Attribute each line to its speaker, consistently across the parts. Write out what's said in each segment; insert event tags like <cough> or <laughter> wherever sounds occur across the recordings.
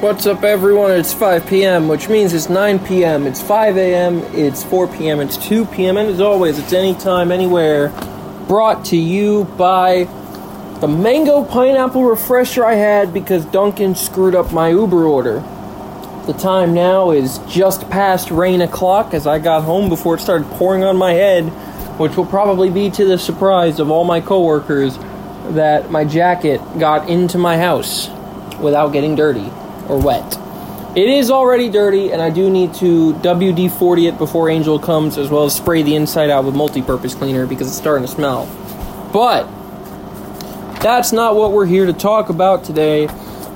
Speaker 1: What's up, everyone? It's 5 p.m., which means it's 9 p.m., it's 5 a.m., it's 4 p.m., it's 2 p.m., and as always, it's anytime, anywhere. Brought to you by the mango pineapple refresher I had because Dunkin' screwed up my Uber order. The time now is just past rain o'clock as I got home before it started pouring on my head, which will probably be to the surprise of all my coworkers that my jacket got into my house without getting dirty or wet. It is already dirty, and I do need to WD 40 it before Angel comes, as well as spray the inside out with multi purpose cleaner because it's starting to smell. But that's not what we're here to talk about today.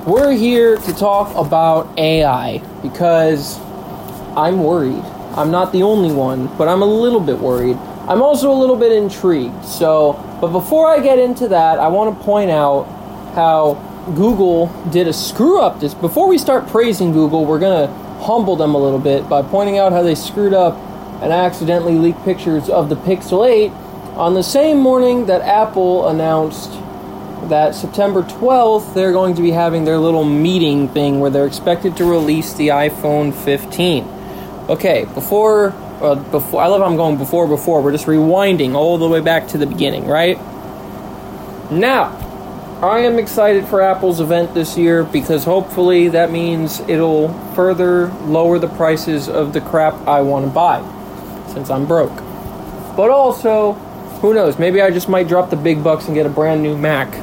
Speaker 1: We're here to talk about AI because I'm worried. I'm not the only one, but I'm a little bit worried. I'm also a little bit intrigued. So, but before I get into that, I want to point out how Google did a screw up this. Before we start praising Google, we're going to humble them a little bit by pointing out how they screwed up and accidentally leaked pictures of the Pixel 8 on the same morning that Apple announced that September 12th they're going to be having their little meeting thing where they're expected to release the iPhone 15. Okay, before uh, before I love how I'm going before before. We're just rewinding all the way back to the beginning, right? Now, I am excited for Apple's event this year because hopefully that means it'll further lower the prices of the crap I want to buy since I'm broke. But also, who knows? Maybe I just might drop the big bucks and get a brand new Mac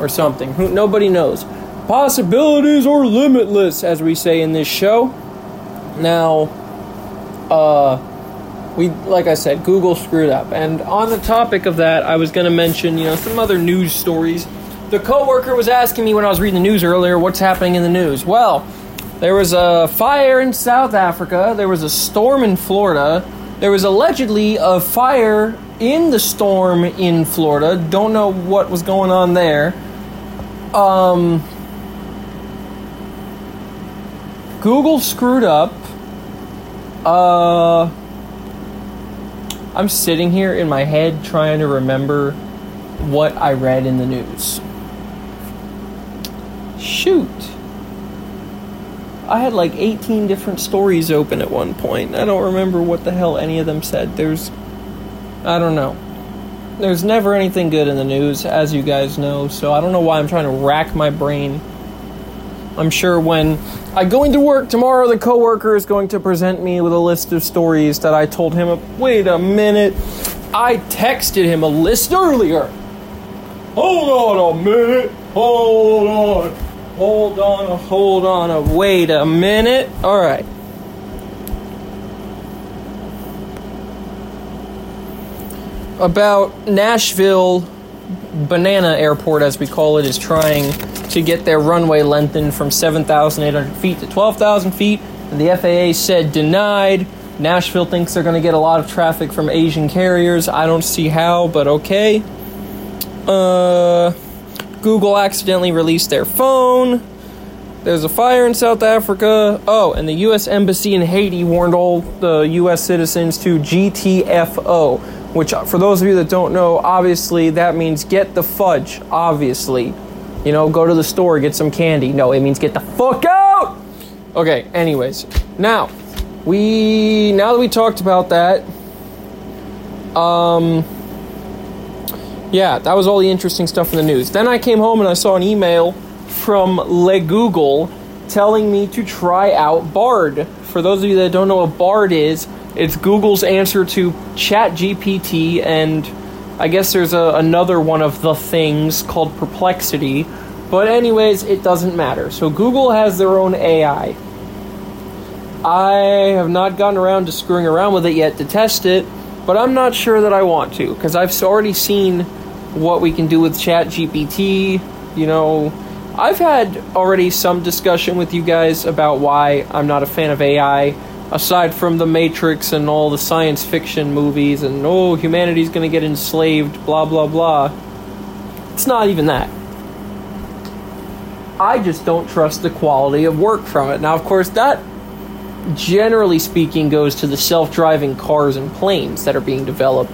Speaker 1: or something. Who, nobody knows. Possibilities are limitless, as we say in this show. Now, uh, we like I said, Google screwed up. And on the topic of that, I was going to mention, you know, some other news stories. The coworker was asking me when I was reading the news earlier, what's happening in the news? Well, there was a fire in South Africa. There was a storm in Florida. There was allegedly a fire in the storm in Florida. Don't know what was going on there. Um, Google screwed up. Uh, I'm sitting here in my head trying to remember what I read in the news. Shoot. I had like 18 different stories open at one point. I don't remember what the hell any of them said. There's. I don't know. There's never anything good in the news, as you guys know, so I don't know why I'm trying to rack my brain. I'm sure when I go into work tomorrow, the coworker is going to present me with a list of stories that I told him. Wait a minute. I texted him a list earlier. Hold on a minute. Hold on. Hold on hold on wait a minute. All right. About Nashville Banana Airport, as we call it, is trying to get their runway lengthened from 7,800 feet to 12,000 feet. And the FAA said denied. Nashville thinks they're going to get a lot of traffic from Asian carriers. I don't see how, but okay. Uh, Google accidentally released their phone. There's a fire in South Africa. Oh, and the U.S. Embassy in Haiti warned all the U.S. citizens to GTFO, which, for those of you that don't know, obviously that means get the fudge, obviously. You know, go to the store, get some candy. No, it means get the fuck out! Okay, anyways. Now, we, now that we talked about that, um, yeah, that was all the interesting stuff in the news. Then I came home and I saw an email from Le Google telling me to try out Bard. For those of you that don't know what Bard is, it's Google's answer to ChatGPT, and I guess there's a, another one of the things called Perplexity. But, anyways, it doesn't matter. So, Google has their own AI. I have not gotten around to screwing around with it yet to test it, but I'm not sure that I want to, because I've already seen what we can do with ChatGPT. You know, I've had already some discussion with you guys about why I'm not a fan of AI, aside from The Matrix and all the science fiction movies, and oh, humanity's gonna get enslaved, blah blah blah. It's not even that. I just don't trust the quality of work from it. Now, of course, that generally speaking goes to the self driving cars and planes that are being developed.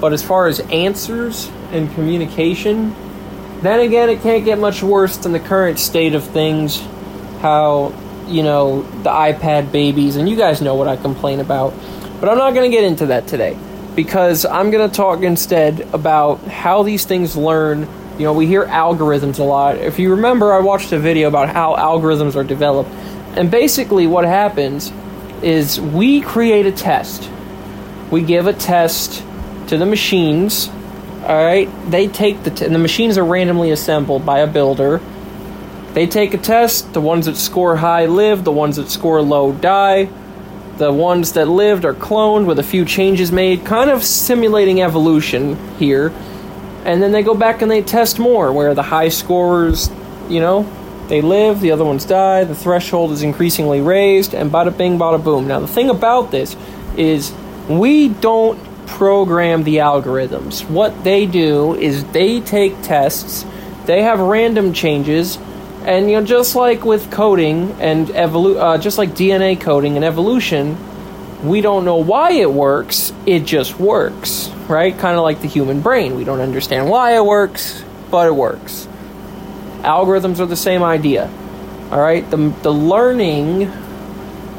Speaker 1: But as far as answers and communication, then again, it can't get much worse than the current state of things. how, you know, the iPad babies, and you guys know what I complain about. But I'm not going to get into that today because I'm going to talk instead about how these things learn. You know, we hear algorithms a lot. If you remember, I watched a video about how algorithms are developed. And basically, what happens is we create a test. We give a test to the machines. All right, they take the t- and the machines are randomly assembled by a builder. They take a test. The ones that score high live. The ones that score low die. The ones that lived are cloned with a few changes made, kind of simulating evolution here. And then they go back and they test more, where the high scorers, you know, they live, the other ones die, the threshold is increasingly raised, and bada bing, bada boom. Now, the thing about this is we don't program the algorithms. What they do is they take tests, they have random changes, and you know, just like with coding and evolu- uh, just like DNA coding and evolution, we don't know why it works. It just works, right? Kind of like the human brain. We don't understand why it works, but it works. Algorithms are the same idea. All right, the the learning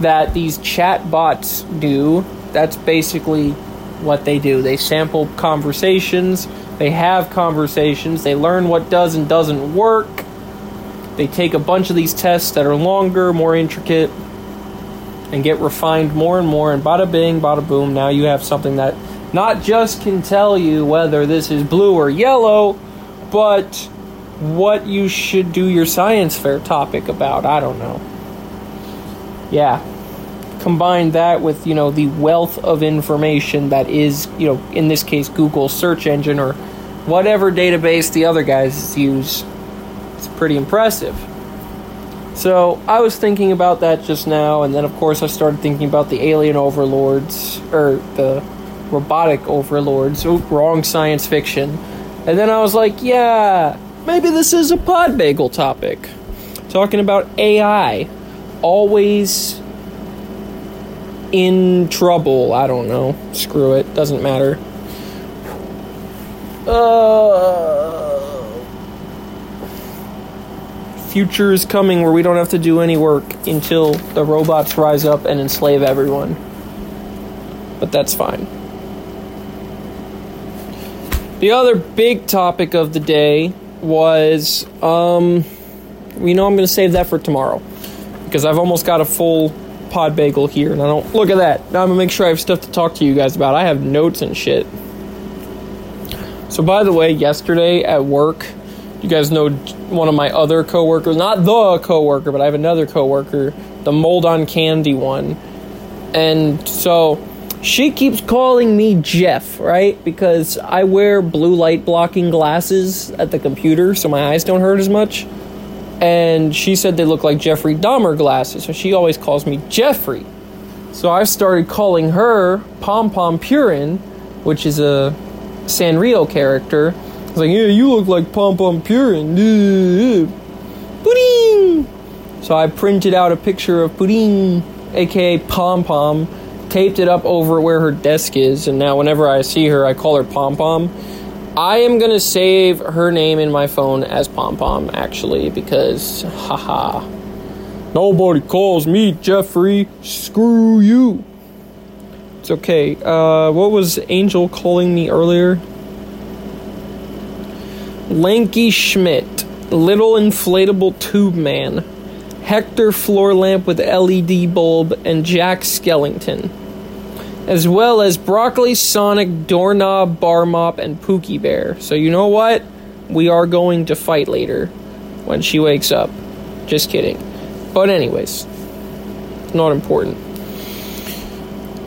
Speaker 1: that these chat bots do, that's basically what they do. They sample conversations, they have conversations, they learn what does and doesn't work. They take a bunch of these tests that are longer, more intricate, and get refined more and more, and bada bing, bada boom, now you have something that not just can tell you whether this is blue or yellow, but what you should do your science fair topic about. I don't know. Yeah. Combine that with, you know, the wealth of information that is, you know, in this case, Google search engine or whatever database the other guys use. It's pretty impressive. So I was thinking about that just now, and then of course I started thinking about the alien overlords, or the robotic overlords. Oh, wrong science fiction. And then I was like, yeah, maybe this is a pod bagel topic. Talking about AI. Always in trouble. I don't know. Screw it. Doesn't matter. Uh, future is coming where we don't have to do any work until the robots rise up and enslave everyone. But that's fine. The other big topic of the day was um you know I'm going to save that for tomorrow because I've almost got a full pod bagel here and I don't look at that. Now I'm to make sure I have stuff to talk to you guys about. I have notes and shit. So by the way, yesterday at work, you guys know one of my other coworkers, not the coworker, but I have another coworker, the mold on candy one. And so she keeps calling me Jeff, right? Because I wear blue light blocking glasses at the computer so my eyes don't hurt as much. And she said they look like Jeffrey Dahmer glasses, so she always calls me Jeffrey. So I started calling her Pom Pom Purin, which is a Sanrio character. I was like, yeah, you look like Pom Pom Purin. <laughs> Pudding! So I printed out a picture of Pudding, aka Pom Pom, taped it up over where her desk is, and now whenever I see her, I call her Pom Pom. I am gonna save her name in my phone as Pom Pom, actually, because haha. Nobody calls me Jeffrey. Screw you. It's okay. Uh, what was Angel calling me earlier? Lanky Schmidt, little inflatable tube man, Hector floor lamp with LED bulb, and Jack Skellington as well as Broccoli, Sonic, Doorknob, Bar Mop, and Pookie Bear. So you know what? We are going to fight later when she wakes up. Just kidding. But anyways, not important.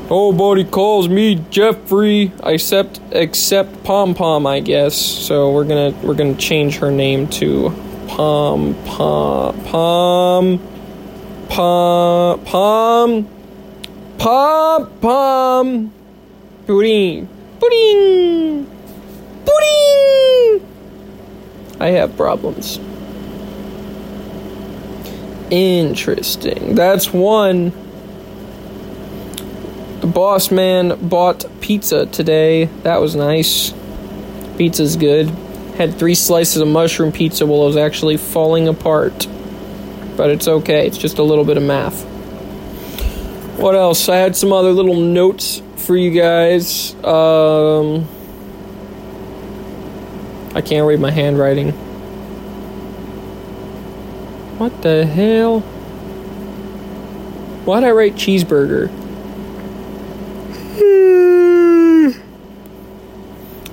Speaker 1: Nobody calls me Jeffrey except except Pom Pom, I guess. So we're gonna we're gonna change her name to Pom Pom Pom Pom Pom Pom pom. Pudding. Pudding. Pudding. I have problems. Interesting. That's one. The boss man bought pizza today. That was nice. Pizza's good. Had three slices of mushroom pizza while it was actually falling apart. but it's okay. It's just a little bit of math. What else? I had some other little notes for you guys. Um, I can't read my handwriting. What the hell? Why'd I write cheeseburger?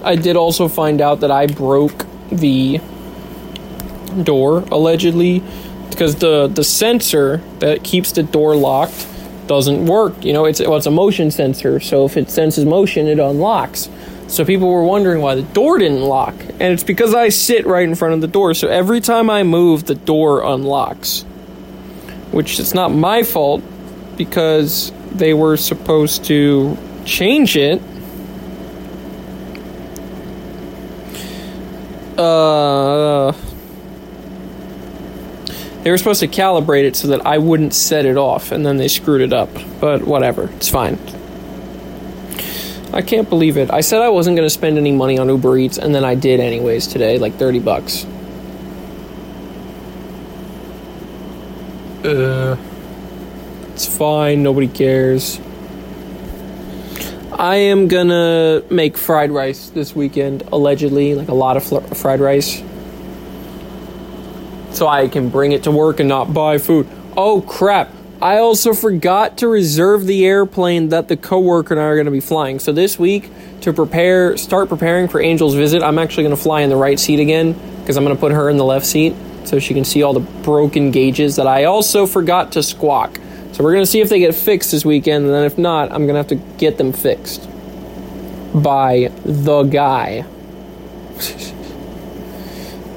Speaker 1: I did also find out that I broke the door allegedly because the the sensor that keeps the door locked doesn't work. You know, it's well, it's a motion sensor, so if it senses motion, it unlocks. So people were wondering why the door didn't lock, and it's because I sit right in front of the door. So every time I move, the door unlocks, which is not my fault because they were supposed to change it. Uh they were supposed to calibrate it so that I wouldn't set it off, and then they screwed it up. But whatever, it's fine. I can't believe it. I said I wasn't going to spend any money on Uber Eats, and then I did anyways today, like 30 bucks. Uh, it's fine, nobody cares. I am gonna make fried rice this weekend, allegedly, like a lot of fl- fried rice so I can bring it to work and not buy food. Oh crap. I also forgot to reserve the airplane that the coworker and I are going to be flying. So this week to prepare start preparing for Angel's visit, I'm actually going to fly in the right seat again because I'm going to put her in the left seat so she can see all the broken gauges that I also forgot to squawk. So we're going to see if they get fixed this weekend and then if not, I'm going to have to get them fixed by the guy. <laughs>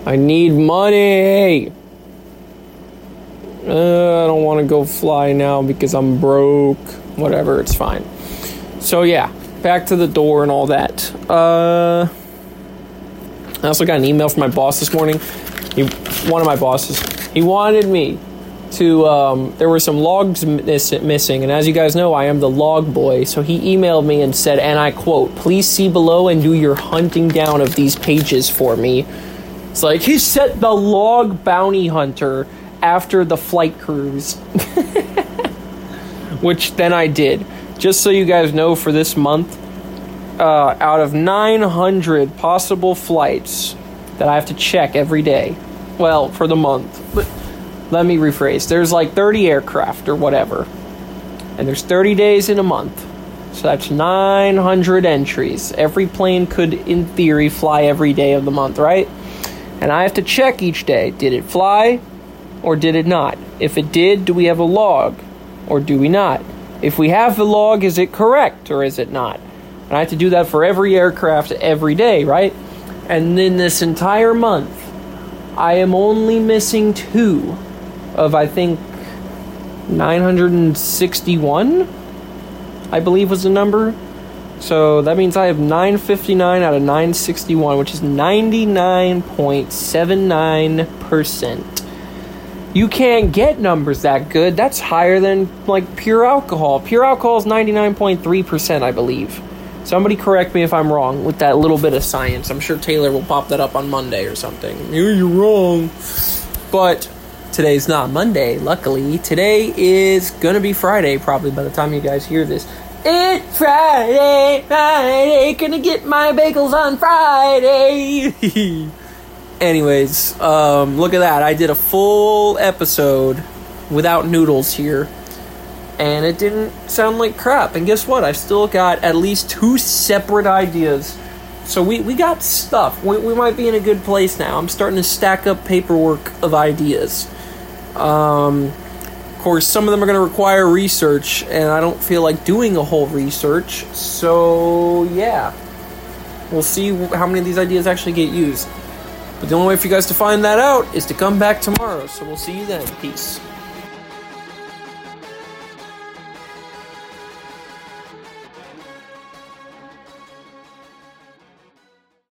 Speaker 1: I need money. Uh, I don't want to go fly now because I'm broke. Whatever, it's fine. So yeah, back to the door and all that. Uh, I also got an email from my boss this morning. He, one of my bosses, he wanted me to. Um, there were some logs miss- missing, and as you guys know, I am the log boy. So he emailed me and said, and I quote, "Please see below and do your hunting down of these pages for me." It's like he set the log bounty hunter after the flight crews. <laughs> Which then I did. Just so you guys know, for this month, uh, out of 900 possible flights that I have to check every day, well, for the month, but let me rephrase there's like 30 aircraft or whatever, and there's 30 days in a month. So that's 900 entries. Every plane could, in theory, fly every day of the month, right? And I have to check each day did it fly or did it not? If it did, do we have a log or do we not? If we have the log, is it correct or is it not? And I have to do that for every aircraft every day, right? And then this entire month, I am only missing two of, I think, 961, I believe was the number. So that means I have 959 out of 961, which is 99.79%. You can't get numbers that good. That's higher than like pure alcohol. Pure alcohol is 99.3%, I believe. Somebody correct me if I'm wrong with that little bit of science. I'm sure Taylor will pop that up on Monday or something. You're wrong. But today's not Monday, luckily. Today is gonna be Friday, probably by the time you guys hear this. It's Friday, Friday, gonna get my bagels on Friday. <laughs> Anyways, um, look at that. I did a full episode without noodles here, and it didn't sound like crap. And guess what? I've still got at least two separate ideas. So we, we got stuff. We, we might be in a good place now. I'm starting to stack up paperwork of ideas. Um, course, some of them are going to require research, and I don't feel like doing a whole research. So, yeah. We'll see how many of these ideas actually get used. But the only way for you guys to find that out is to come back tomorrow. So, we'll see you then. Peace.